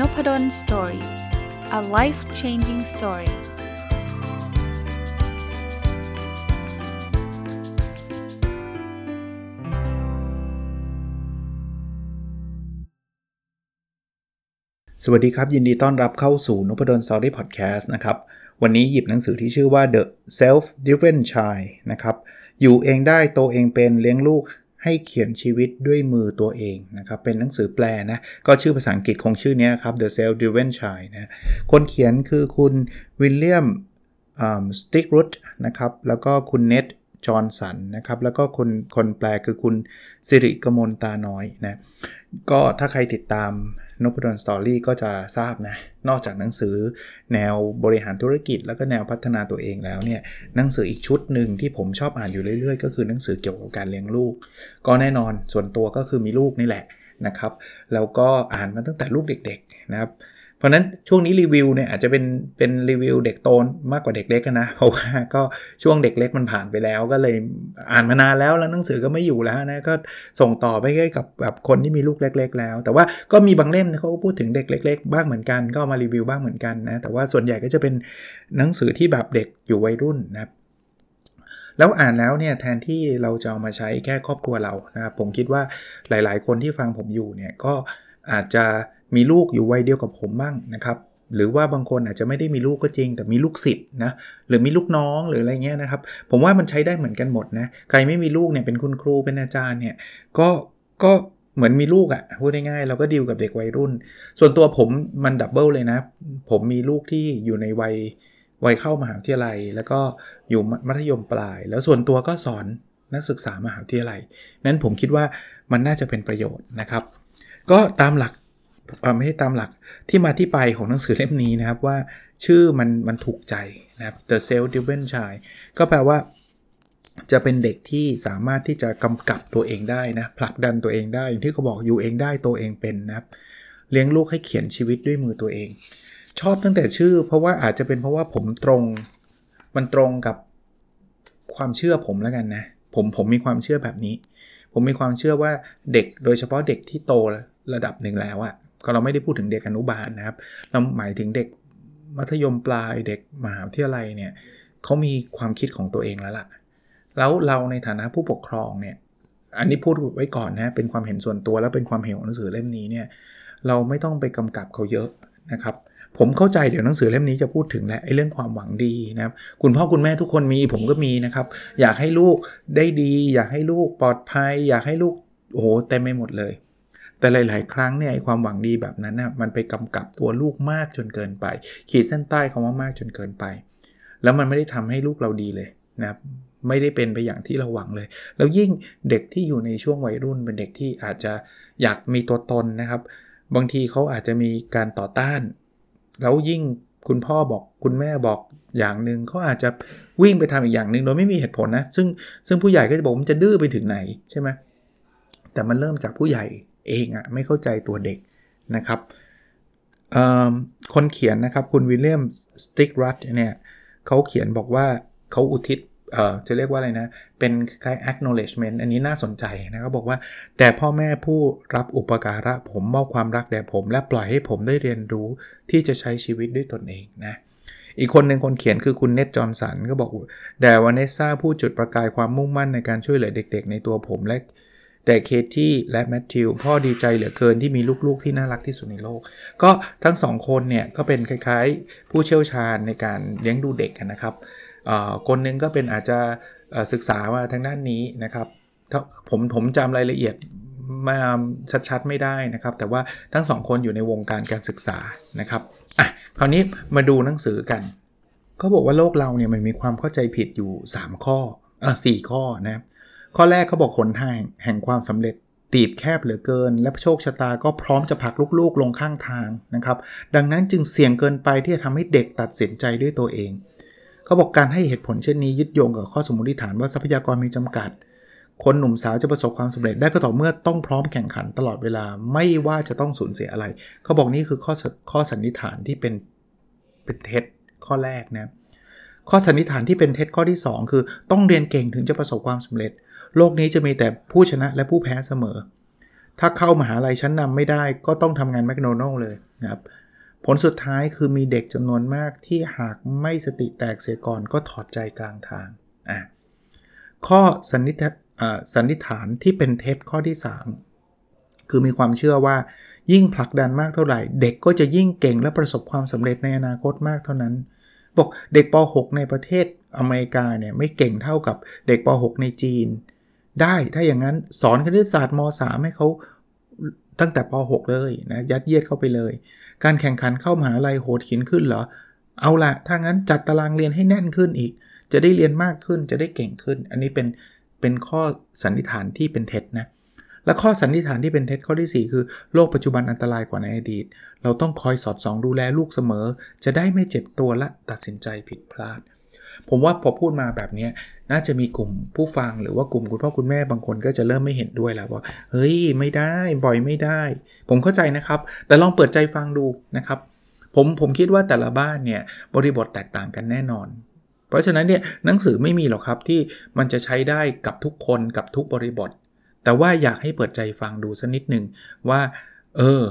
n o p ด d o สตอรี่ a life changing story สวัสดีครับ ยินดีต้อนรับเข้าสู่น p ดลสตอรี่พอดแคสต์นะครับ วันนี้หยิบหนังสือที่ชื่อว่า The Self-Driven Child นะครับ อยู่เองได้โตเองเป็นเลี้ยงลูก ให้เขียนชีวิตด้วยมือตัวเองนะครับ เป็นหนังสือแปลนะ ก็ชื่อภาษาอังกฤษคงชื่อนี้ครับ The Self-Driven Child นะ คนเขียนคือคุณวิลเลียมสติกรุตนะครับ แล้วก็คุณเน็ตจอห์นสันนะครับ แล้วก็คนคนแปลคือคุณสิริกมลตาน้อยนะ ก็ถ้าใครติดตามนพดลสตอรี่ก็จะทราบนะ นอกจากหนังสือแนวบริหารธุรกิจ แล้วก็แนวพัฒนาตัวเองแล้วเนี่ยหนังสืออีกชุดหนึ่งที่ผมชอบอ่านอยู่เรื่อยๆ ก็คือหนังสือเกี่ยวกับการเลี้ยงลูก ก็แน่นอนส่วนตัวก็คือมีลูกนี่แหละนะครับ แล้วก็อ่านมาตั้งแต่ลูกเด็กๆนะครับ เพราะนั้นช่วงนี้รีวิวเนี่ยอาจจะเป็นเป็นรีวิวเด็กโตมากกว่าเด็กเล็กนะ เพราะว่าก็ช่วงเด็กเล็กมันผ่านไปแล้วก็เลยอ่านมานานแล้วแล้วหนังสือก็ไม่อยู่แล้วนะก็ส่งต่อไปให้กับแบบคนที่มีลูกเล็ก ๆ แล้ว แต่ว่าก็มีบางเล่มเขาพูดถึงเด็กเล็ก ๆ บ้างเหมือนกัน ก็มารีวิวบ้างเหมือนกันนะแต่ว่าส่วนใหญ่ก็จะเป็นหนังสือที่แบบเด็กอยู่วัยรุ่นนะครับแล้วอ่านแล้วเนี่ยแทนที่เราจะเอามาใช้แค่ครอบครัวเรานะครับผมคิดว่าหลาย ๆ คนที่ฟังผมอยู่เนี่ยก็อาจจะ มีลูกอยู่วัยเดียวกับผมบ้างนะครับหรือว่าบางคนอาจจะไม่ได้มีลูกก็จริง แต่มีลูกศิษย์นะหรือมีลูกน้องหรืออะไรเงี้ยนะครับ ผมว่ามันใช้ได้เหมือนกันหมดนะใครไม่มีลูกเนี่ยเป็นคุณครูเป็นอาจารย์เนี่ยก็ก็เหมือนมีลูกอะ่ะพูดง่ายๆเราก็ดีลกับเด็กวัยรุ่น ส่วนตัวผมมันดับเบิลเลยนะ ผมมีลูกที่อยู่ในวัยวัยเข้ามหาวิทยาลัย แล้วก็อยู่มัธยมปลาย แล้วส่วนตัวก็สอนนักศึกษามหาวิทยาลัยนั้นผมคิดว่ามันน่าจะเป็นประโยชน์นะครับ ก็ตามหลัก ไม่ใช่ตามหลักที่มาที่ไปของหนังสือเล่มนี้นะครับว่าชื่อมันมันถูกใจนะครับ The Self Driven Child ก็แปลว่า จะเป็นเด็กที่สามารถที่จะกำกับตัวเองได้นะผลักดันตัวเองได้อย่างที่เขาบอกอยู่เองได้ตัวเองเป็นนะครับเลี้ยงลูกให้เขียนชีวิตด้วยมือตัวเอง ชอบตั้งแต่ชื่อ เพราะว่าอาจจะเป็นเพราะว่าผมตรงมันตรงกับความเชื่อผมแล้วกันนะผมผมมีความเชื่อแบบนี้ ผมมีความเชื่อว่าเด็กโดยเฉพาะเด็กที่โตระดับหนึ่งแล้วอะ ก็เราไม่ได้พูดถึงเด็กอนุบาลนะครับ เราหมายถึงเด็กมัธยมปลายเด็กมหาวิทยาลัยเนี่ยเขามีความคิดของตัวเองแล้วล่ะ แล้วเราในฐานะผู้ปกครองเนี่ยอันนี้พูดไว้ก่อนนะเป็นความเห็นส่วนตัวแล้วเป็นความเห็นของหนังสือเล่มนี้เนี่ยเราไม่ต้องไปกำกับเขาเยอะนะครับผมเข้าใจเดี๋ยวหนังสือเล่มนี้จะพูดถึงแหละไอ้เรื่องความหวังดีนะครับคุณพ่อคุณแม่ทุกคนมีผมก็มีนะครับ อยากให้ลูกได้ดี อยากให้ลูกปลอดภัย อยากให้ลูกโอ้โหเต็มไปหมดเลย แต่หลาย ๆ ครั้งเนี่ยความหวังดีแบบนั้นนะมันไปกำกับตัวลูกมากจนเกินไป ขีดเส้นใต้คาว่ามากจนเกินไป แล้วมันไม่ได้ทำให้ลูกเราดีเลยนะครับไม่ได้เป็นไปอย่างที่เราหวังเลย แล้วยิ่งเด็กที่อยู่ในช่วงวัยรุ่นเป็นเด็กที่อาจจะอยากมีตัวตนนะครับ บางทีเขาอาจจะมีการต่อต้าน แล้วยิ่งคุณพ่อบอกคุณแม่บอกอย่างหนึ่งเขาอาจจะวิ่งไปทำอีกอย่างหนึ่งโดยไม่มีเหตุผลนะ ซึ่งซึ่งผู้ใหญ่ก็จะบอกมันจะดื้อไปถึงไหนใช่ไหมแต่มันเริ่มจากผู้ใหญ่ เองอะไม่เข้าใจตัวเด็กนะครับคนเขียนนะครับคุณวิลเลียมสติกรัตเนี่ยเขาเขียนบอกว่าเขาอุทิศจะเรียกว่าอะไรนะ เป็นคล้าย acknowledgement อันนี้น่าสนใจนะเขาบอกว่า แต่พ่อแม่ผู้รับอุปการะผมมอบความรักแด่ผม และปล่อยให้ผมได้เรียนรู้ที่จะใช้ชีวิตด้วยตนเองนะอีกคนหนึ่งคนเขียนคือคุณเนตจอนสันก็บอกแต่วานเนซ่าผู้จุดประกายความมุ่งมั่นในการช่วยเหลือเด็กๆ ในตัวผมและ แต่เคที่และแมทธิวพ่อดีใจเหลือเกินที่มีลูกๆที่น่ารักที่สุดในโลก ก็ทั้งสองคนเนี่ยก็เป็นคล้ายๆ ผู้เชี่ยวชาญในการเลี้ยงดูเด็กกันนะครับคนนึงก็เป็นอาจจะศึกษามาทางด้านนี้นะครับผมผมจำรายละเอียดมาชัดๆไม่ได้นะครับ แต่ว่าทั้งสองคนอยู่ในวงการการศึกษานะครับอะคราวนี้มาดูหนังสือกันเขาบอกว่าโลกเราเนี่ยมันมีความเข้าใจผิดอยู่ 3 ข้ออะสข้อนะครับ ข้อแรกเขาบอกหนทางแห่งความสำเร็จตีบแคบเหลือเกิน และโชคชะตาก็พร้อมจะผลักลูกๆลงข้างทางนะครับ ดังนั้นจึงเสี่ยงเกินไปที่จะทำให้เด็กตัดสินใจด้วยตัวเอง เขาบอกการให้เหตุผลเช่นนี้ยึดโยงกับข้อสมมติฐานว่าทรัพยากรมีจำกัด คนหนุ่มสาวจะประสบความสำเร็จได้ก็ต่อเมื่อต้องพร้อมแข่งขันตลอดเวลาไม่ว่าจะต้องสูญเสียอะไร เขาบอกนี่คือข้อข้อสันนิษฐานที่เป็นเป็นเท็จข้อแรกนะ ข้อสันนิษฐานที่เป็นเท็จข้อที่ 2 คือต้องเรียนเก่งถึงจะประสบความสำเร็จ โลกนี้จะมีแต่ผู้ชนะและผู้แพ้เสมอ ถ้าเข้ามหาลัยชั้นนำไม่ได้ก็ต้องทำงานแมคโนัลล์เลยนะครับผลสุดท้ายคือมีเด็กจำนวนมากที่หากไม่สติแตกเสียก่อนก็ถอดใจกลางทางอะข้อสันนิษฐสันนิษฐานที่เป็นเท็จข้อที่ 3 คือมีความเชื่อว่ายิ่งผลักดันมากเท่าไหร่ เด็กก็จะยิ่งเก่งและประสบความสำเร็จในอนาคตมากเท่านั้น บอกเด็กป .6 ในประเทศอเมริกาเนี่ยไม่เก่งเท่ากับเด็กป .6 ในจีน ได้ถ้าอย่างนั้นสอนคณิตศาสตร์ม .3 ให้เขาตั้งแต่ป .6 เลยนะยัดเยียดเข้าไปเลย การแข่งขันเข้ามหาลัยโหดหินขึ้นเหรอ เอาละถ้างั้นจัดตารางเรียนให้แน่นขึ้นอีก จะได้เรียนมากขึ้นจะได้เก่งขึ้น อันนี้เป็นเป็นข้อสันนิษฐานที่เป็นเท็จนะ และข้อสันนิษฐานที่เป็นเท็จข้อที่ 4 คือโลกปัจจุบันอันตรายกว่าในอดีต เราต้องคอยสอดส่องดูแลลูกเสมอ จะได้ไม่เจ็บตัวและตัดสินใจผิดพลาด ผมว่าพอพูดมาแบบนี้น่าจะมีกลุ่มผู้ฟังหรือว่ากลุ่มคุณพ่อคุณแม่บางคนก็จะเริ่มไม่เห็นด้วยแล้วว่าเฮ้ยไม่ได้บ่อยไม่ได้ ผมเข้าใจนะครับ แต่ลองเปิดใจฟังดูนะครับ ผมผมคิดว่าแต่ละบ้านเนี่ยบริบทแตกต่างกันแน่นอนเพราะฉะนั้นเนี่ยหนังสือไม่มีหรอกครับที่มันจะใช้ได้กับทุกคนกับทุกบริบท แต่ว่าอยากให้เปิดใจฟังดูสักนิดหนึ่งว่า เออ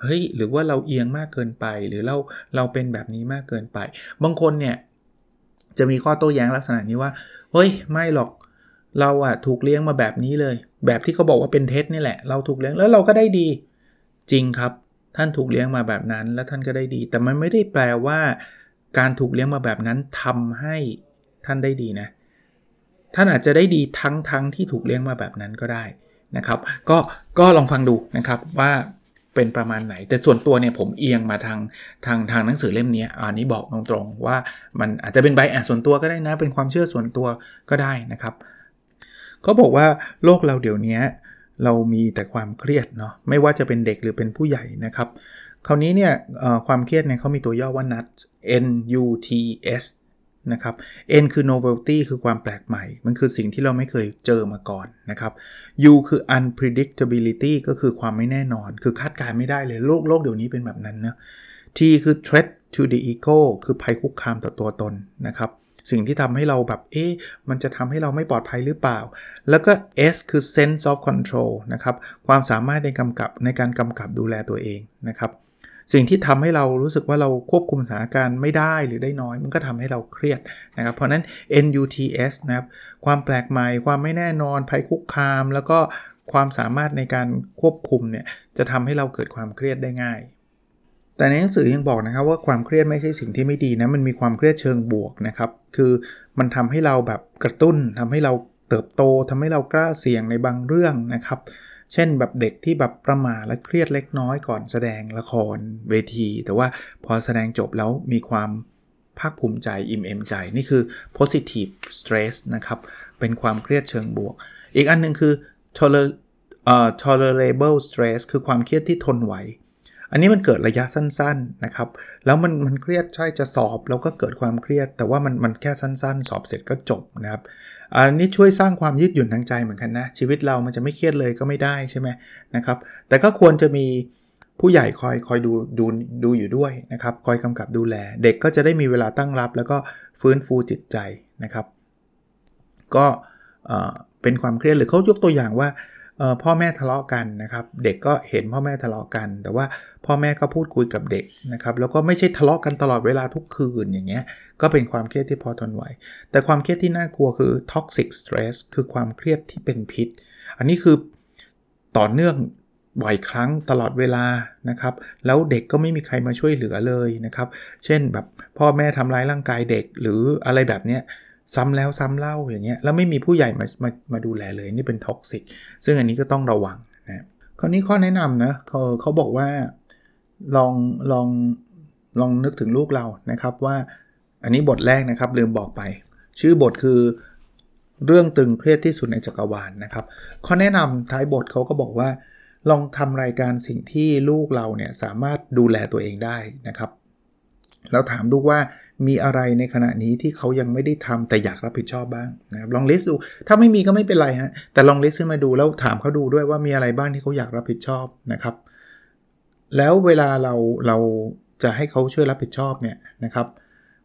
เฮ้ยหรือว่าเราเอียงมากเกินไป หรือเราเราเป็นแบบนี้มากเกินไป บางคนเนี่ยจะมีข้อโต้แย้งลักษณะนี้ว่าเฮ้ยไม่หรอกเราอะถูกเลี้ยงมาแบบนี้เลย แบบที่เขาบอกว่าเป็นเท็จนี่แหละ เราถูกเลี้ยงแล้วเราก็ได้ดี จริงครับ ท่านถูกเลี้ยงมาแบบนั้น แล้วท่านก็ได้ดี แต่มันไม่ได้แปลว่า การถูกเลี้ยงมาแบบนั้นทำให้ท่านได้ดีนะ ท่านอาจจะได้ดีทั้งทั้งที่ถูกเลี้ยงมาแบบนั้นก็ได้นะครับ ก็ก็ลองฟังดูนะครับว่าเป็นประมาณไหน แต่ส่วนตัวเนี่ยผมเอียงมาทางทางทางหนังสือเล่มนี้อันนี้บอกตรงๆว่ามันอาจจะเป็นใบแอดส่วนตัวก็ได้นะ เป็นความเชื่อส่วนตัวก็ได้นะครับเขาบอกว่าโลกเราเดี๋ยวนี้เรามีแต่ความเครียดเนาะไม่ว่าจะเป็นเด็กหรือเป็นผู้ใหญ่นะครับคราวนี้เนี่ยความเครียดเนี่ยเขามีตัวย่อว่า NUTS N U T S นะครับ N คือ novelty คือความแปลกใหม่ มันคือสิ่งที่เราไม่เคยเจอมาก่อนนะครับ U คือ unpredictability ก็คือความไม่แน่นอน คือคาดการไม่ได้เลยโลกโลกเดี๋ยวนี้เป็นแบบนั้นนะ T คือ threat to the ego คือภัยคุกคามต่อตัวตนนะครับสิ่งที่ทำให้เราแบบ เอ๊ะ มันจะทำให้เราไม่ปลอดภัยหรือเปล่า แล้วก็ S คือ sense of control นะครับ ความสามารถในกำกับในการกำกับดูแลตัวเองนะครับ สิ่งที่ทำให้เรารู้สึกว่าเราควบคุมสถานการณ์ไม่ได้หรือได้น้อย มันก็ทำให้เราเครียดนะครับ เพราะนั้น NUTS นะครับ ความแปลกใหม่ ความไม่แน่นอน ภัยคุกคาม แล้วก็ความสามารถในการควบคุมเนี่ย จะทำให้เราเกิดความเครียดได้ง่าย แต่ในหนังสือยังบอกนะครับว่าความเครียดไม่ใช่สิ่งที่ไม่ดีนะ มันมีความเครียดเชิงบวกนะครับ คือมันทำให้เราแบบกระตุ้นทำให้เราเติบโตทำให้เรากล้าเสี่ยงในบางเรื่องนะครับ เช่นแบบเด็กที่แบบประมาและเครียดเล็กน้อยก่อนแสดงละครเวที แต่ว่าพอแสดงจบแล้วมีความภาคภูมิใจอิ่มเอมใจ นี่คือ positive stress นะครับ เป็นความเครียดเชิงบวก อีกอันนึงคือ toler uh, tolerable stress คือความเครียดที่ทนไหว อันนี้มันเกิดระยะสั้นๆนะครับ แล้วมันมันเครียดใช่จะสอบแล้วก็เกิดความเครียด แต่ว่ามันมันแค่สั้น ๆ สอบเสร็จก็จบนะครับอันนี้ช่วยสร้างความยืดหยุ่นทางใจเหมือนกันนะ ชีวิตเรามันจะไม่เครียดเลยก็ไม่ได้ใช่ไหมนะครับ แต่ก็ควรจะมีผู้ใหญ่คอยคอยดูดูดูอยู่ด้วยนะครับ คอยกำกับดูแล เด็กก็จะได้มีเวลาตั้งรับ แล้วก็ฟื้นฟูจิตใจนะครับ ก็เป็นความเครียดหรือเขายกตัวอย่างว่า พ่อแม่ทะเลาะกันนะครับ เด็กก็เห็นพ่อแม่ทะเลาะกัน แต่ว่าพ่อแม่ก็พูดคุยกับเด็กนะครับ แล้วก็ไม่ใช่ทะเลาะกันตลอดเวลาทุกคืนอย่างเงี้ย ก็เป็นความเครียดที่พอทนไหว แต่ความเครียดที่น่ากลัวคือ toxic stress คือความเครียดที่เป็นพิษ อันนี้คือต่อเนื่องบ่อยครั้งตลอดเวลานะครับ แล้วเด็กก็ไม่มีใครมาช่วยเหลือเลยนะครับ เช่นแบบพ่อแม่ทำร้ายร่างกายเด็กหรืออะไรแบบเนี้ย ซ้ำแล้วซ้ำเล่าอย่างเงี้ยแล้วไม่มีผู้ใหญ่มามามาดูแลเลยนี่เป็นท็อกซิกซึ่งอันนี้ก็ต้องระวังนะคราวนี้ข้อแนะนำนะเขาเขาบอกว่าลองลองลองนึกถึงลูกเรานะครับว่าอันนี้บทแรกนะครับลืมบอกไป ชื่อบทคือเรื่องตึงเครียดที่สุดในจักรวาลนะครับข้อแนะนำท้ายบทเขาก็บอกว่า ลองทำรายการสิ่งที่ลูกเราเนี่ยสามารถดูแลตัวเองได้นะครับแล้วถามลูกว่า มีอะไรในขณะนี้ที่เขายังไม่ได้ทำแต่อยากรับผิดชอบบ้างนะครับลอง list ดู ถ้าไม่มีก็ไม่เป็นไรฮะแต่ลอง list ขึ้นมาดูแล้วถามเขาดูด้วยว่ามีอะไรบ้างที่เขาอยากรับผิดชอบนะครับ แล้วเวลาเราเราจะให้เขาช่วยรับผิดชอบเนี่ยนะครับ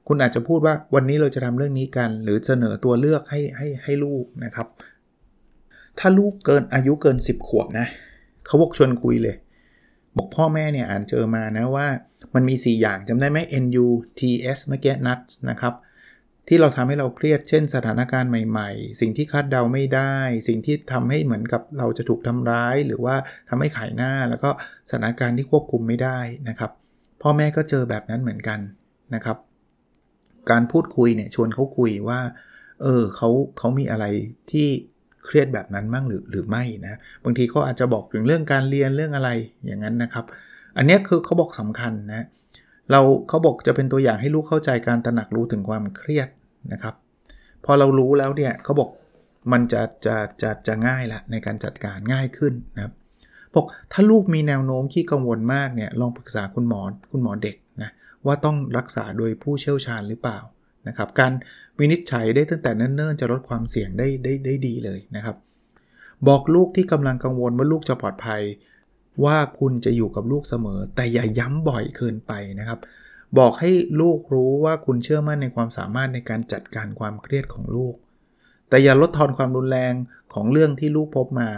คุณอาจจะพูดว่าวันนี้เราจะทำเรื่องนี้กัน หรือเสนอตัวเลือกให้ให้ให้ลูกนะครับ ถ้าลูกเกินอายุเกิน 10 ขวบนะเขาบอกชวนคุยเลย บอกพ่อแม่เนี่ยอ่านเจอมานะว่ามันมี 4 อย่างจำได้ไหม NU TS เมื่อกี้ nuts นะครับ ที่เราทำให้เราเครียดเช่นสถานการณ์ใหม่ ๆ สิ่งที่คาดเดาไม่ได้ สิ่งที่ทำให้เหมือนกับเราจะถูกทำร้าย หรือว่าทำให้ขายหน้า แล้วก็สถานการณ์ที่ควบคุมไม่ได้นะครับ พ่อแม่ก็เจอแบบนั้นเหมือนกันนะครับ การพูดคุยเนี่ยชวนเขาคุยว่า เออเขาเขามีอะไรที่ เครียดแบบนั้นมั่งหรือหรือไม่นะบางทีเขาอาจจะบอกถึงเรื่องการเรียนเรื่องอะไรอย่างนั้นนะครับ อันนี้คือเขาบอกสำคัญนะเราเขาบอกจะเป็นตัวอย่างให้ลูกเข้าใจการตระหนักรู้ถึงความเครียดนะครับพอเรารู้แล้วเนี่ยเขาบอกมันจะจะจะจะง่ายละในการจัดการง่ายขึ้นนะครับบอกถ้าลูกมีแนวโน้มที่กังวลมากเนี่ยลองปรึกษาคุณหมอคุณหมอเด็กนะว่าต้องรักษาโดยผู้เชี่ยวชาญหรือเปล่า นะครับ การวินิจฉัยได้ตั้งแต่เนิ่นๆ จะลดความเสี่ยงได้ได้ได้ดีเลยนะครับ บอกลูกที่กำลังกังวลว่าลูกจะปลอดภัย ว่าคุณจะอยู่กับลูกเสมอ แต่อย่าย้ำบ่อยเกินไปนะครับ บอกให้ลูกรู้ว่าคุณเชื่อมั่นในความสามารถในการจัดการความเครียดของลูก แต่อย่าลดทอนความรุนแรงของเรื่องที่ลูกพบมา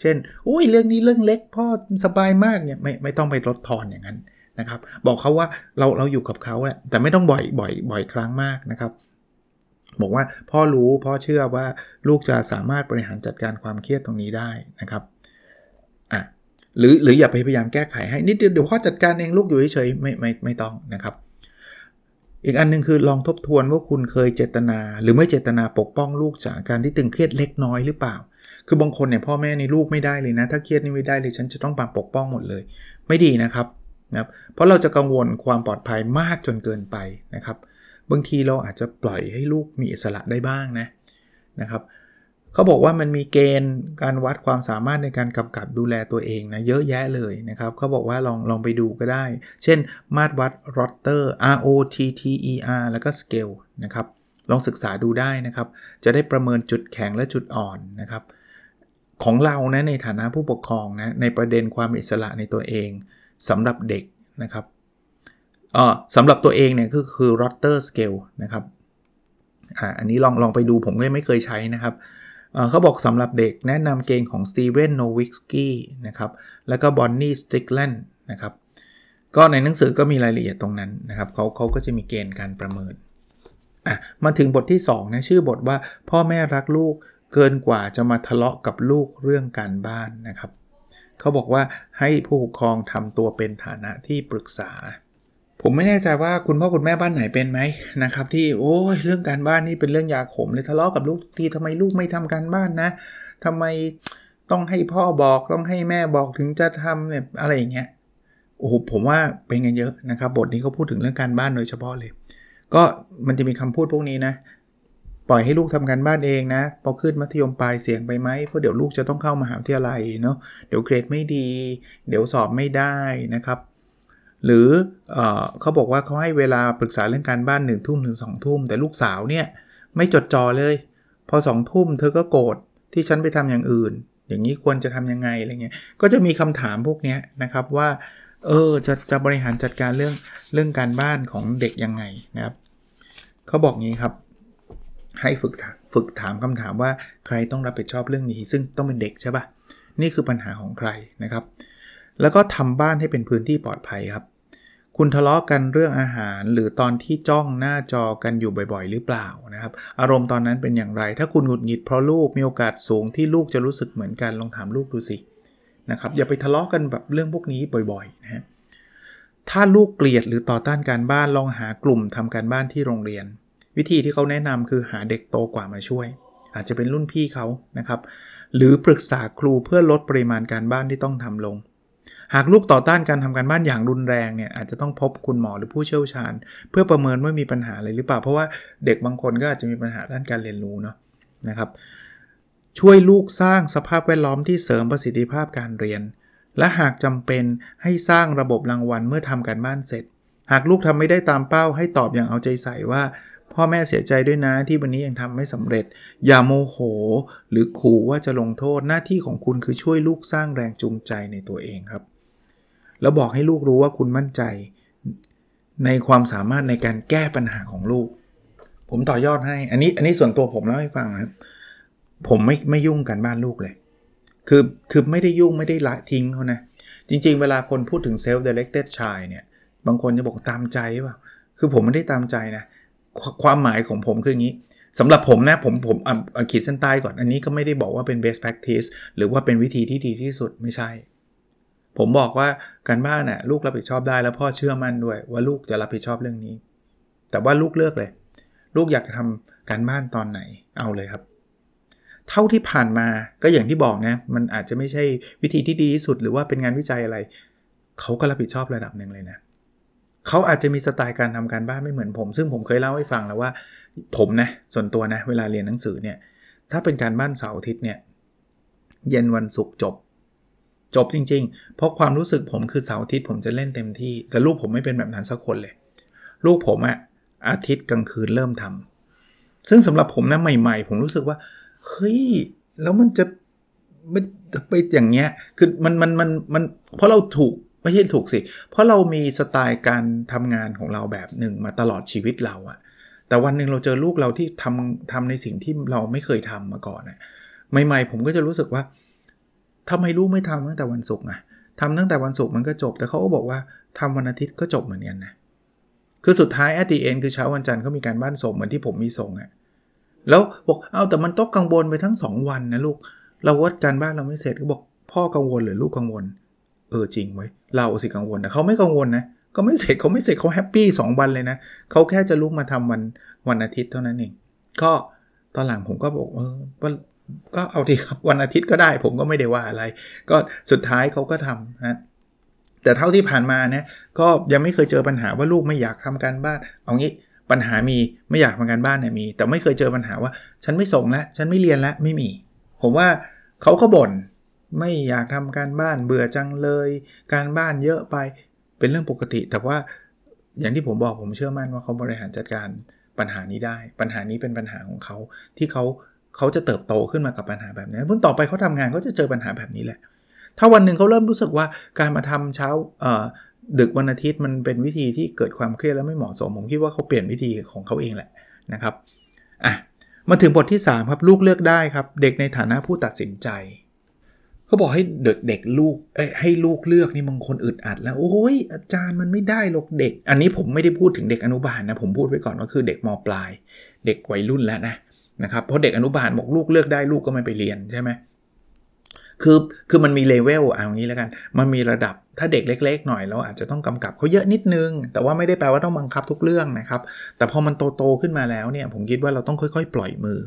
เช่น อุ้ยเรื่องนี้เรื่องเล็กพ่อสบายมากเนี่ยไม่ไม่ต้องไปลดทอนอย่างนั้น นะครับ บอกเขาว่าเราเราอยู่กับเขาแหละแต่ไม่ต้องบ่อยบ่อยบ่อยครั้งมากนะครับ บอกว่าพ่อรู้พ่อเชื่อว่าลูกจะสามารถบริหารจัดการความเครียดตรงนี้ได้นะครับอะหรือหรืออย่าไปพยายามแก้ไขให้นิดเดียวเดี๋ยวพ่อจัดการเองลูกอยู่เฉยๆไม่ไม่ไม่ต้องนะครับอีกอันนึงคือลองทบทวนว่าคุณเคยเจตนา หรือไม่เจตนาปกป้องลูกจากการที่ตึงเครียดเล็กน้อยหรือเปล่า คือบางคนเนี่ยพ่อแม่ในลูกไม่ได้เลยนะ ถ้าเครียดนี่ไม่ได้เลยฉันจะต้องปปกป้องหมดเลย ไม่ดีนะครับ นะครับเพราะเราจะกังวลความปลอดภัยมากจนเกินไปนะครับ บางทีเราอาจจะปล่อยให้ลูกมีอิสระได้บ้างนะนะครับเขาบอกว่ามันมีเกณฑ์การวัดความสามารถในการกำกับดูแลตัวเองนะเยอะแยะเลยนะครับเขาบอกว่าลองลองไปดูก็ได้ เช่น มาตรวัด r o t t e r R O T T E R แล้วก็ Scale นะครับลองศึกษาดูได้นะครับ จะได้ประเมินจุดแข็งและจุดอ่อนนะครับ ของเรานะในฐานะผู้ปกครองนะในประเด็นความอิสระในตัวเอง สำหรับเด็กนะครับอ๋อสำหรับตัวเองเนี่ยคือคือ Rotter Scale นะครับอ่าอันนี้ลองลองไปดูผมก็ไม่เคยใช้นะครับเขาบอกสำหรับเด็กแนะนำเกณฑ์ของ Steven Nowitzki นะครับ แล้วก็ Bonnie Strickland นะครับ ก็ในหนังสือก็มีรายละเอียดตรงนั้นนะครับเขาเขาก็จะมีเกณฑ์การประเมินอะมาถึงบทที่2นะชื่อบทว่าพ่อแม่รักลูกเกินกว่าจะมาทะเลาะกับลูกเรื่องการบ้านนะครับ เขาบอกว่าให้ผู้ปกครองทำตัวเป็นฐานะที่ปรึกษา ผมไม่แน่ใจว่าคุณพ่อคุณแม่บ้านไหนเป็นไหมนะครับที่โอ้ยเรื่องการบ้านนี่เป็นเรื่องยาขมเลยทะเลาะกับลูกทีทำไมลูกไม่ทำการบ้านนะทำไมต้องให้พ่อบอกต้องให้แม่บอกถึงจะทำเนี่ยอะไรอย่างเงี้ยโอ้โหผมว่าเป็นกันเยอะนะครับ บทนี้เขาพูดถึงเรื่องการบ้านโดยเฉพาะเลย ก็มันจะมีคำพูดพวกนี้นะ ปล่อยให้ลูกทำการบ้านเองนะพอขึ้นมัธยมปลายเสี่ยงไปไหมเพราะเดี๋ยวลูกจะต้องเข้ามหาวิทยาลัยเนาะเดี๋ยวเกรดไม่ดี เดี๋ยวสอบไม่ได้นะครับ หรือเอเขาบอกว่าเขาให้เวลาปรึกษาเรื่องการบ้าน1นึ่ทุ่มถึงสองทุ่มแต่ลูกสาวเนี่ยไม่จดจ่อเลย พอสองทุ่มเธอก็โกรธที่ฉันไปทำอย่างอื่น อย่างนี้ควรจะทํำยังไงอะไรเงี้ยก็จะมีคำถามพวกนี้นะครับว่าเออจะจะบริหารจัดการเรื่องเรื่องการบ้านของเด็กยังไงนะครับเขาบอกงี้ครับ ให้ฝึกฝึกถามคำถามว่าใครต้องรับผิดชอบเรื่องนี้ ซึ่งต้องเป็นเด็กใช่ปะนี่คือปัญหาของใครนะครับ แล้วก็ทำบ้านให้เป็นพื้นที่ปลอดภัยครับ คุณทะเลาะกันเรื่องอาหารหรือตอนที่จ้องหน้าจอกันอยู่บ่อยๆ หรือเปล่านะครับ อารมณ์ตอนนั้นเป็นอย่างไร ถ้าคุณหงุดหงิดเพราะลูกมีโอกาสสูงที่ลูกจะรู้สึกเหมือนกันลองถามลูกดูสินะครับอย่าไปทะเลาะกันแบบเรื่องพวกนี้บ่อยๆนะฮะถ้าลูกเกลียดหรือต่อต้านการบ้านลองหากลุ่มทำการบ้านที่โรงเรียน วิธีที่เขาแนะนำคือหาเด็กโตกว่ามาช่วย อาจจะเป็นรุ่นพี่เขานะครับ หรือปรึกษาครูเพื่อลดปริมาณการบ้านที่ต้องทำลง หากลูกต่อต้านการทำการบ้านอย่างรุนแรงเนี่ยอาจจะต้องพบคุณหมอหรือผู้เชี่ยวชาญ เพื่อประเมินว่ามีปัญหาอะไรหรือเปล่า เพราะว่าเด็กบางคนก็อาจจะมีปัญหาด้านการเรียนรู้เนาะนะครับ ช่วยลูกสร้างสภาพแวดล้อมที่เสริมประสิทธิภาพการเรียน และหากจำเป็นให้สร้างระบบรางวัลเมื่อทำการบ้านเสร็จ หากลูกทำไม่ได้ตามเป้าให้ตอบอย่างเอาใจใส่ว่า พ่อแม่เสียใจด้วยนะที่วันนี้ยังทำไม่สำเร็จ อย่าโมโห หรือขู่ว่าจะลงโทษหน้าที่ของคุณคือช่วยลูกสร้างแรงจูงใจในตัวเองครับ แล้วบอกให้ลูกรู้ว่าคุณมั่นใจ ในความสามารถในการแก้ปัญหาของลูก ผมต่อยอดให้ อันนี้อันนี้ส่วนตัวผมเล่าให้ฟังนะครับ ผมไม่ไม่ยุ่งกันบ้านลูกเลย คือคือไม่ได้ยุ่งไม่ได้ละทิ้งเขานะจริง ๆ เวลาคนพูดถึง self directed child เนี่ยบางคนจะบอกตามใจเปล่าคือผมไม่ได้ตามใจนะ ความหมายของผมคืออย่างนี้สำหรับผมนะผมผมขีดเส้นใต้ก่อนอันนี้ก็ไม่ได้บอกว่าเป็น best practice หรือว่าเป็นวิธีที่ดีที่สุดไม่ใช่ ผมบอกว่าการบ้านน่ะลูกรับผิดชอบได้แล้วพ่อเชื่อมั่นด้วย ว่าลูกจะรับผิดชอบเรื่องนี้ แต่ว่าลูกเลือกเลย ลูกอยากทำการบ้านตอนไหนเอาเลยครับ เท่าที่ผ่านมาก็อย่างที่บอกนะมันอาจจะไม่ใช่วิธีที่ดีที่สุด หรือว่าเป็นงานวิจัยอะไรเขาก็รับผิดชอบระดับหนึ่งเลยนะ เขาอาจจะมีสไตล์การทำการบ้านไม่เหมือนผม ซึ่งผมเคยเล่าให้ฟังแล้วว่า ผมนะส่วนตัวนะเวลาเรียนหนังสือเนี่ยถ้าเป็นการบ้านเสาร์อาทิตย์เนี่ยเย็นวันศุกร์จบ จบจริง ๆ เพราะความรู้สึกผมคือเสาร์อาทิตย์ผมจะเล่นเต็มที่ แต่ลูกผมไม่เป็นแบบนั้นสักคนเลย ลูกผมอะอาทิตย์กลางคืนเริ่มทำซึ่งสำหรับผมนะใหม่ ๆ ผมรู้สึกว่าเฮ้ยแล้วมันจะไม่ไปอย่างเงี้ยคือมันมันมันมันเพราะเราถูก ไม่ใช่ถูกสิ เพราะเรามีสไตล์การทำงานของเราแบบหนึ่งมาตลอดชีวิตเราอะแต่วันหนึ่งเราเจอลูกเราที่ทำทำในสิ่งที่เราไม่เคยทำมาก่อนอะใหม่ๆ ผมก็จะรู้สึกว่าทำไมลูกไม่ทำตั้งแต่วันศุกร์อะทำตั้งแต่วันศุกร์มันก็จบ แต่เขาก็บอกว่าทำวันอาทิตย์ก็จบเหมือนกันนะคือสุดท้าย at the end คือเช้าวันจันทร์เขามีการบ้านส่งเหมือนที่ผมมีส่งอะแล้วบอกเอาแต่มันต้องกังวลไปทั้ง 2 วันนะลูก เราวัดการบ้านเราไม่เสร็จก็บอกพ่อกังวลหรือลูกกังวล เออจริงเว้ยเราสิกังวลแต่เขาไม่กังวลนะก็ไม่เสร็จเขาไม่เสร็จเขา happy สองวันเลยนะเขาแค่จะลุกมาทำวันวันอาทิตย์เท่านั้นเองก็ตอนหลังผมก็บอกเออก็เอาทีครับวันอาทิตย์ก็ได้ ผมก็ไม่ได้ว่าอะไร ก็สุดท้ายเขาก็ทำนะแต่เท่าที่ผ่านมาเนี่ยก็ยังไม่เคยเจอปัญหาว่าลูกไม่อยากทำการบ้าน เอางี้ปัญหามีไม่อยากทำการบ้านเนี่ยมี แต่ไม่เคยเจอปัญหาว่า ฉันไม่ส่งแล้วฉันไม่เรียนแล้วไม่มี ผมว่าเขาก็บ่น ไม่อยากทำการบ้านเบื่อจังเลย การบ้านเยอะไปเป็นเรื่องปกติ แต่ว่าอย่างที่ผมบอกผมเชื่อมั่นว่าเขาบริหารจัดการปัญหานี้ได้ ปัญหานี้เป็นปัญหาของเขาที่เขาเขาจะเติบโตขึ้นมากับปัญหาแบบนี้พุ่นต่อไปเขาทำงานเขาจะเจอปัญหาแบบนี้แหละ ถ้าวันหนึ่งเขาเริ่มรู้สึกว่าการมาทำเช้าดึกวันอาทิตย์มันเป็นวิธีที่เกิดความเครียดและไม่เหมาะสม ผมคิดว่าเขาเปลี่ยนวิธีของเขาเองแหละนะครับอะมาถึงบทที่ 3 ครับ ลูกเลือกได้ครับ เด็กในฐานะผู้ตัดสินใจ เขาบอกให้เด็กเด็กลูกให้ลูกเลือกนี่บางคนอึดอัด แล้วโอ้ยอาจารย์มันไม่ได้หรอกเด็ก อันนี้ผมไม่ได้พูดถึงเด็กอนุบาลนะ ผมพูดไว้ก่อนว่าคือเด็กมปลาย เด็กวัยรุ่นแล้วนะนะครับเพราะเด็กอนุบาลบอกลูกเลือกได้ลูกก็ไม่ไปเรียนใช่ไหมคือคือมันมีเลเวลเอางี้แล้วกัน มันมีระดับถ้าเด็กเล็ก ๆ หน่อยเราอาจจะต้องกำกับเขาเยอะนิดนึง แต่ว่าไม่ได้แปลว่าต้องบังคับทุกเรื่องนะครับ แต่พอมันโตๆขึ้นมาแล้วเนี่ยผมคิดว่าเราต้องค่อย ๆ ปล่อยมือ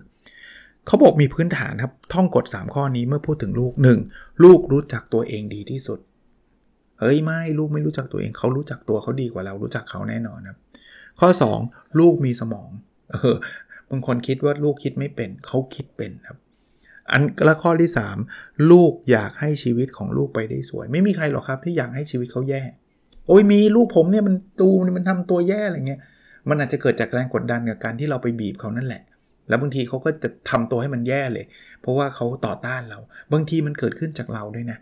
เขาบอกมีพื้นฐานครับ ท่องกฎ 3 ข้อนี้เมื่อพูดถึงลูก 1. ลูกรู้จักตัวเองดีที่สุด เฮ้ยไม่ลูกไม่รู้จักตัวเองเขารู้จักตัวเขาดีกว่าเรารู้จักเขาแน่นอนครับ ข้อ 2. ลูกมีสมองเออบางคนคิดว่าลูกคิดไม่เป็นเขาคิดเป็นครับอันละข้อที่ 3 ลูกอยากให้ชีวิตของลูกไปได้สวย ไม่มีใครหรอกครับที่อยากให้ชีวิตเขาแย่ โอ้ยมีลูกผมเนี่ยมันตูมันทำตัวแย่อะไรเงี้ยมันอาจจะเกิดจากแรงกดดันกับการที่เราไปบีบเขานั่นแหละ แล้วบางทีเขาก็จะทำตัวให้มันแย่เลย เพราะว่าเขาต่อต้านเรา บางทีมันเกิดขึ้นจากเราด้วยนะ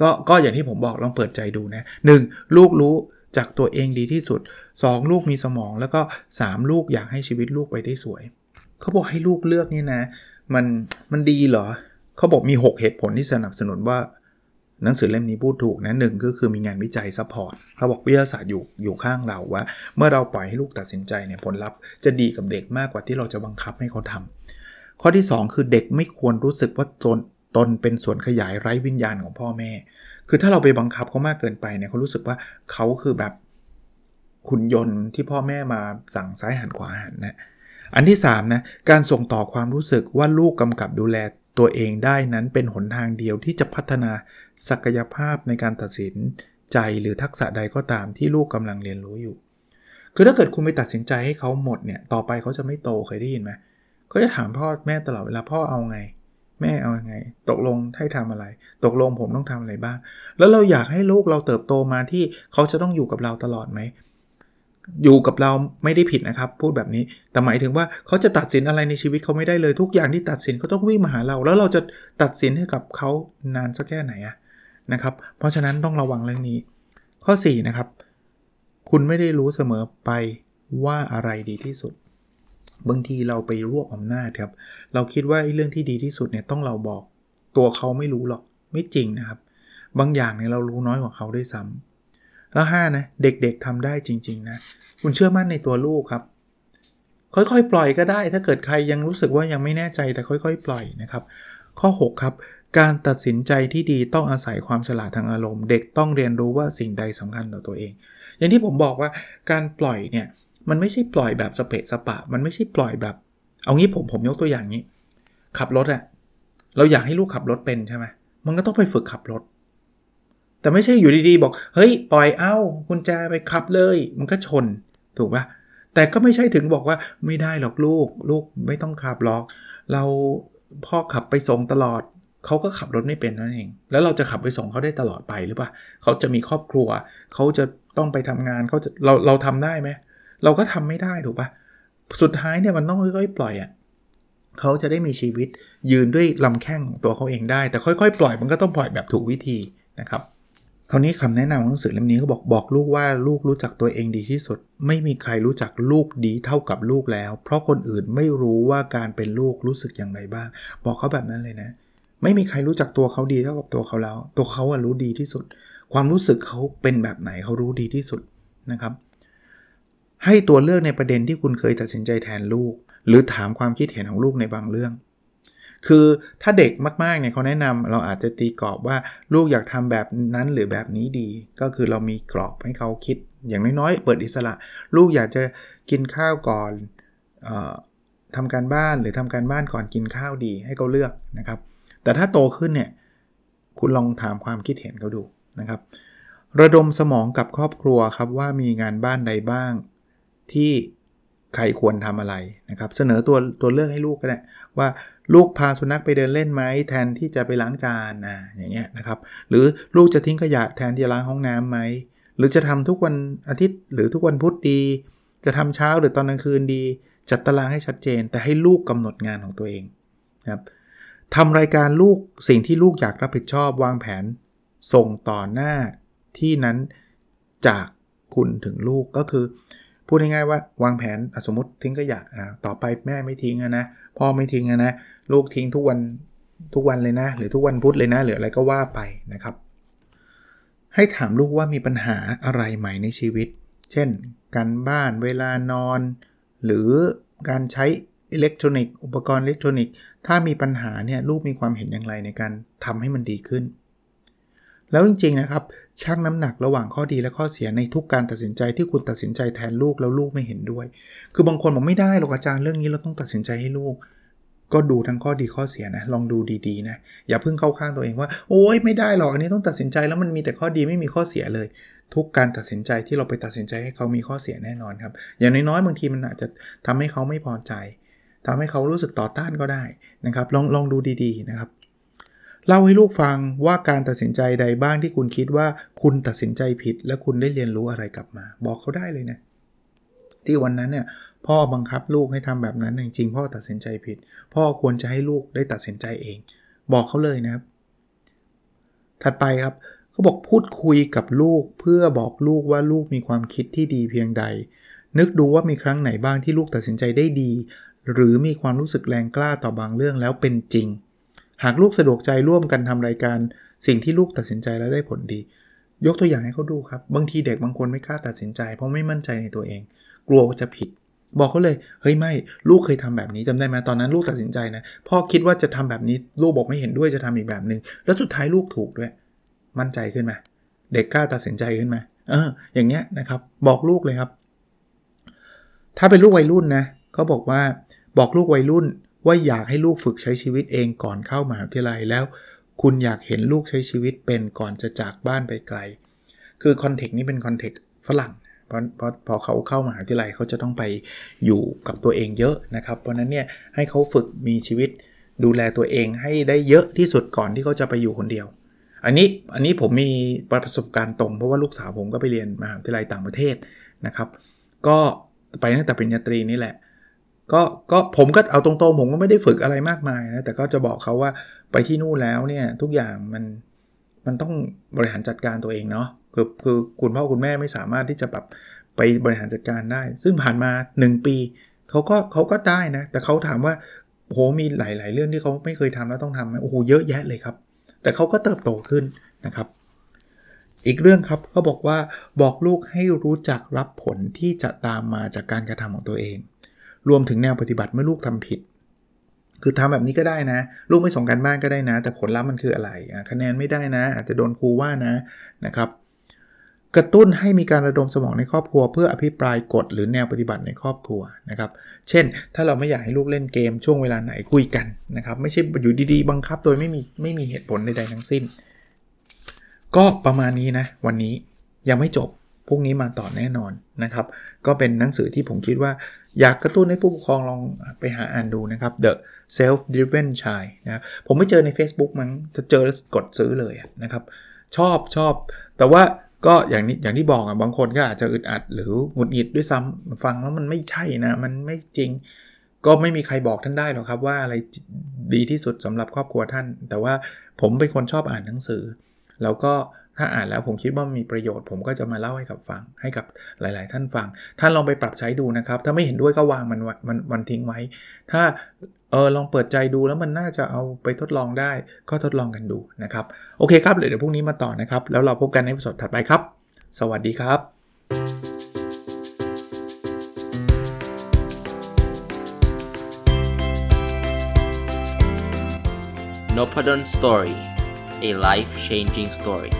ก็ก็อย่างที่ผมบอกลองเปิดใจดูนะ 1. ลูกรู้จากตัวเองดีที่สุด 2. ลูกมีสมองแล้วก็ 3. ลูกอยากให้ชีวิตลูกไปได้สวย เขาบอกให้ลูกเลือกนี่นะ มันมันดีเหรอ เขาบอกมี 6 เหตุผลที่สนับสนุนว่า หนังสือเล่มนี้พูดถูกนะหนึ่งก็คือมีงานวิจัย support เขาบอกวิทยาศาสตร์อยู่อยู่ข้างเราว่า เมื่อเราปล่อยให้ลูกตัดสินใจเนี่ยผลลัพธ์จะดีกับเด็กมากกว่าที่เราจะบังคับให้เขาทำข้อที่ 2 คือเด็กไม่ควรรู้สึกว่าตนตนเป็นส่วนขยายไร้วิญญาณของพ่อแม่ คือถ้าเราไปบังคับเขามากเกินไปเนี่ยเขารู้สึกว่าเขาคือแบบขุนยนต์ที่พ่อแม่มาสั่งซ้ายหันขวาหันนะอันที่3นะการส่งต่อความรู้สึกว่าลูกกำกับดูแล ตัวเองได้นั้นเป็นหนทางเดียวที่จะพัฒนาศักยภาพในการตัดสินใจหรือทักษะใดก็ตามที่ลูกกำลังเรียนรู้อยู่ คือถ้าเกิดคุณไปตัดสินใจให้เขาหมดเนี่ย ต่อไปเขาจะไม่โตเคยได้ยินไหมเขาจะถามพ่อแม่ตลอดเวลาพ่อเอาไง แม่เอาไง ตกลงให้ทำอะไร ตกลงผมต้องทำอะไรบ้าง แล้วเราอยากให้ลูกเราเติบโตมาที่เขาจะต้องอยู่กับเราตลอดไหม อยู่กับเราไม่ได้ผิดนะครับ พูดแบบนี้แต่หมายถึงว่าเขาจะตัดสินอะไรในชีวิตเขาไม่ได้เลยทุกอย่างที่ตัดสินเขาต้องวิ่งมาหาเรา แล้วเราจะตัดสินให้กับเขานานสักแค่ไหนอะนะครับ เพราะฉะนั้นต้องระวังเรื่องนี้ ข้อ 4 นะครับ คุณไม่ได้รู้เสมอไปว่าอะไรดีที่สุด บางทีเราไปรวบอำนาจครับ เราคิดว่าเรื่องที่ดีที่สุดเนี่ยต้องเราบอก ตัวเขาไม่รู้หรอกไม่จริงนะครับ บางอย่างเนี่ยเรารู้น้อยกว่าเขาด้วยซ้ำ แล้ว5นะเด็กๆทำได้จริง ๆ นะ คุณเชื่อมั่นในตัวลูกครับ ค่อยๆ ปล่อยก็ได้ ถ้าเกิดใครยังรู้สึกว่ายังไม่แน่ใจแต่ค่อย ๆ ปล่อยนะครับ ข้อ 6 ครับ การตัดสินใจที่ดีต้องอาศัยความฉลาดทางอารมณ์ เด็กต้องเรียนรู้ว่าสิ่งใดสำคัญต่อตัวเอง อย่างที่ผมบอกว่าการปล่อยเนี่ยมันไม่ใช่ปล่อยแบบสเปะสปะ มันไม่ใช่ปล่อยแบบ เอางี้ผมผมยกตัวอย่างนี้ ขับรถอะเราอยากให้ลูกขับรถเป็นใช่ไหมมันก็ต้องไปฝึกขับรถ แต่ไม่ใช่อยู่ดีๆบอก เฮ้ย ปล่อยเอาคุณแจไปขับเลย มันก็ชน ถูกปะแต่ก็ไม่ใช่ถึงบอกว่าไม่ได้หรอกลูก ลูกไม่ต้องขับหรอก เราพ่อขับไปส่งตลอด เขาก็ขับรถไม่เป็นนั่นเอง แล้วเราจะขับไปส่งเขาได้ตลอดไปหรือเปล่าเขาจะมีครอบครัว เขาจะต้องไปทำงานเขาจะเราเราทำได้ไหมเราก็ทำไม่ได้ถูกปะสุดท้ายเนี่ยมันต้องค่อยๆปล่อยอะ่ะเขาจะได้มีชีวิตยืนด้วยลำแข้งของตัวเขาเองได้ แต่ค่อยๆ ปล่อยมันก็ต้องปล่อยแบบถูกวิธีนะครับ คราวนี้คำแนะนำของหนังสือเล่มนี้เขาบอกบอกลูกว่าลูกรู้จักตัวเองดีที่สุด ไม่มีใครรู้จักลูกดีเท่ากับลูกแล้ว เพราะคนอื่นไม่รู้ว่าการเป็นลูกรู้สึกอย่างไรบ้าง บอกเขาแบบนั้นเลยนะ ไม่มีใครรู้จักตัวเขาดีเท่ากับตัวเขาแล้ว ตัวเขาอะรู้ดีที่สุด ความรู้สึกเขาเป็นแบบไหนเขารู้ดีที่สุดนะครับ ให้ตัวเลือกในประเด็นที่คุณเคยตัดสินใจแทนลูก หรือถามความคิดเห็นของลูกในบางเรื่อง คือถ้าเด็กมากๆเนี่ยเขาแนะนำเราอาจจะตีกรอบว่าลูกอยากทำแบบนั้นหรือแบบนี้ดี ก็คือเรามีกรอบให้เขาคิดอย่างน้อยๆ เปิดอิสระ ลูกอยากจะกินข้าวก่อนออทำการบ้านหรือทำการบ้านก่อนกินข้าวดีให้เขาเลือกนะครับ แต่ถ้าโตขึ้นเนี่ยคุณลองถามความคิดเห็นเขาดูนะครับ ระดมสมองกับครอบครัวครับว่ามีงานบ้านใดบ้างที่ใครควรทำอะไรนะครับ เสนอตัวตัวเลือกให้ลูกก็ได้ว่า ลูกพาสุนัขไปเดินเล่นไหมแทนที่จะไปล้างจานนะอย่างเงี้ยนะครับหรือลูกจะทิ้งขยะแทนที่จะล้างห้องน้ำไหมหรือจะทำทุกวันอาทิตย์หรือทุกวันพุธดี จะทำเช้าหรือตอนกลางคืนดี จัดตารางให้ชัดเจน แต่ให้ลูกกำหนดงานของตัวเองครับทำรายการลูกสิ่งที่ลูกอยากรับผิดชอบวางแผน ส่งต่อหน้าที่นั้นจากคุณถึงลูกก็คือ พูดง่ายๆว่าวางแผนสมมติทิ้งขยะนะต่อไปแม่ไม่ทิ้งนะพ่อไม่ทิ้งนะ ลูกทิ้งทุกวันทุกวันเลยนะ หรือทุกวันพุธเลยนะ หรืออะไรก็ว่าไปนะครับ ให้ถามลูกว่ามีปัญหาอะไรใหม่ในชีวิต เช่น การบ้านเวลานอน หรือการใช้อิเล็กทรอนิกส์อุปกรณ์อิเล็กทรอนิกส์ถ้ามีปัญหาเนี่ยลูกมีความเห็นอย่างไรในการทำให้มันดีขึ้น แล้วจริงๆนะครับชั่งน้ำหนักระหว่างข้อดีและข้อเสียในทุกการตัดสินใจที่คุณตัดสินใจแทนลูกแล้วลูกไม่เห็นด้วย คือบางคนบอกไม่ได้หรอกอาจารย์เรื่องนี้เราต้องตัดสินใจให้ลูก ก็ดูทั้งข้อดีข้อเสียนะ ลองดูดีๆนะ อย่าเพิ่งเข้าข้างตัวเองว่า โอ้ยไม่ได้หรอก อันนี้ต้องตัดสินใจแล้วมันมีแต่ข้อดีไม่มีข้อเสียเลย ทุกการตัดสินใจที่เราไปตัดสินใจให้เขามีข้อเสียแน่นอนครับ อย่างน้อยๆบางทีมันอาจจะทำให้เขาไม่พอใจทำให้เขารู้สึกต่อต้านก็ได้นะครับ ลองลองดูดีๆนะครับ เล่าให้ลูกฟังว่าการตัดสินใจใดบ้างที่คุณคิดว่าคุณตัดสินใจผิด และคุณได้เรียนรู้อะไรกลับมา บอกเขาได้เลยนะ ที่วันนั้นเนี่ยพ่อบังคับลูกให้ทำแบบนั้นจริงๆพ่อตัดสินใจผิด พ่อควรจะให้ลูกได้ตัดสินใจเอง บอกเขาเลยนะครับ ถัดไปครับเขาบอกพูดคุยกับลูกเพื่อบอกลูกว่าลูกมีความคิดที่ดีเพียงใด นึกดูว่ามีครั้งไหนบ้างที่ลูกตัดสินใจได้ดี หรือมีความรู้สึกแรงกล้าต่อบางเรื่องแล้วเป็นจริง หากลูกสะดวกใจร่วมกันทำรายการ สิ่งที่ลูกตัดสินใจแล้วได้ผลดี ยกตัวอย่างให้เขาดูครับ บางทีเด็กบางคนไม่กล้าตัดสินใจ เพราะไม่มั่นใจในตัวเอง กลัวว่าจะผิด บอกเขาเลยเฮ้ยไม่ลูกเคยทำแบบนี้จำได้ไหมตอนนั้นลูกตัดสินใจนะพ่อคิดว่าจะทำแบบนี้ลูกบอกไม่เห็นด้วยจะทำอีกแบบหนึง่งแล้วสุดท้ายลูกถูกด้วย มั่นใจขึ้นไหมเด็กกล้าตัดสินใจขึ้นไหมเอออย่างเงี้ยนะครับบอกลูกเลยครับ ถ้าเป็นลูกวัยรุ่นนะเขาบอกว่าบอกลูกวัยรุ่นว่าอยากให้ลูกฝึกใช้ชีวิตเองก่อนเข้ามหาวิทยาลัยแล้ว คุณอยากเห็นลูกใช้ชีวิตเป็นก่อนจะจากบ้านไปไกล คือคอนเทกต์นี้เป็นคอนเทกต์ฝรั่ง เพราะเพราะพอเขาเข้ามหาวิทยาลัยเขาจะต้องไปอยู่กับตัวเองเยอะนะครับ เพราะนั้นเนี่ยให้เขาฝึกมีชีวิตดูแลตัวเองให้ได้เยอะที่สุดก่อนที่เขาจะไปอยู่คนเดียว อันนี้อันนี้ผมมีประสบการณ์ตรงเพราะว่าลูกสาวผมก็ไปเรียนมหาวิทยาลัยต่างประเทศนะครับ ก็ไปตั้งแต่ปริญญาตรีนี่แหละก็ก็ผมก็เอาตรงๆผมก็ไม่ได้ฝึกอะไรมากมายนะแต่ก็จะบอกเขาว่าไปที่นู่นแล้วเนี่ยทุกอย่างมันมันต้องบริหารจัดการตัวเองเนาะ คือคือคุณพ่อคุณแม่ไม่สามารถที่จะแบบไปบริหารจัดการได้ ซึ่งผ่านมา 1 ปีเขาก็เขาก็ได้นะ แต่เขาถามว่าโหมีหลาย ๆ เรื่องที่เขาไม่เคยทำแล้วต้องทำไหมโอ้โหเยอะแยะเลยครับ แต่เขาก็เติบโตขึ้นนะครับ อีกเรื่องครับเขาบอกว่าบอกลูกให้รู้จักรับผลที่จะตามมาจากการกระทำของตัวเอง รวมถึงแนวปฏิบัติเมื่อลูกทำผิด คือทำแบบนี้ก็ได้นะ ลูกไม่ส่งกันบ้านก็ได้นะ แต่ผลลัพธ์มันคืออะไรคะแนนไม่ได้นะ อาจจะโดนครูว่านะนะครับ กระตุ้นให้มีการระดมสมองในครอบครัว เพื่ออภิปรายกฎหรือแนวปฏิบัติในครอบครัวนะครับ เช่น ถ้าเราไม่อยากให้ลูกเล่นเกมช่วงเวลาไหนคุยกันนะครับ ไม่ใช่อยู่ดีๆ บังคับโดยไม่มีไม่มีเหตุผลใดๆทั้งสิ้น ก็ประมาณนี้นะ วันนี้ยังไม่จบพรุ่งนี้มาต่อแน่นอนนะครับ ก็เป็นหนังสือที่ผมคิดว่า อยากกระตุ้นให้ผู้ปกครองลองไปหาอ่านดูนะครับ The Self Driven Child นะผมไม่เจอใน Facebook มั้งจะเจอแล้วกดซื้อเลยนะครับ ชอบชอบ แต่ว่า ก็อย่างนี้อย่างที่บอกอะบางคนก็อาจจะอึดอัดหรือหงุดหงิดด้วยซ้ำฟังแล้วมันไม่ใช่นะ มันไม่จริง ก็ไม่มีใครบอกท่านได้หรอกครับว่าอะไรดีที่สุดสำหรับครอบครัวท่าน แต่ว่าผมเป็นคนชอบอ่านหนังสือ แล้วก็ ถ้าอ่านแล้วผมคิดว่ามีประโยชน์ ผมก็จะมาเล่าให้กับฟัง ให้กับหลาย ๆ ท่านฟัง ท่านลองไปปรับใช้ดูนะครับ ถ้าไม่เห็นด้วยก็วางมันมันมันทิ้งไว้ ถ้าเออลองเปิดใจดูแล้วมันน่าจะเอาไปทดลองได้ ก็ทดลองกันดูนะครับ โอเคครับ เดี๋ยวพรุ่งนี้มาต่อนะครับ แล้วเราพบกันในสดถัดไปครับ สวัสดีครับ n o p a d o n Story a life changing story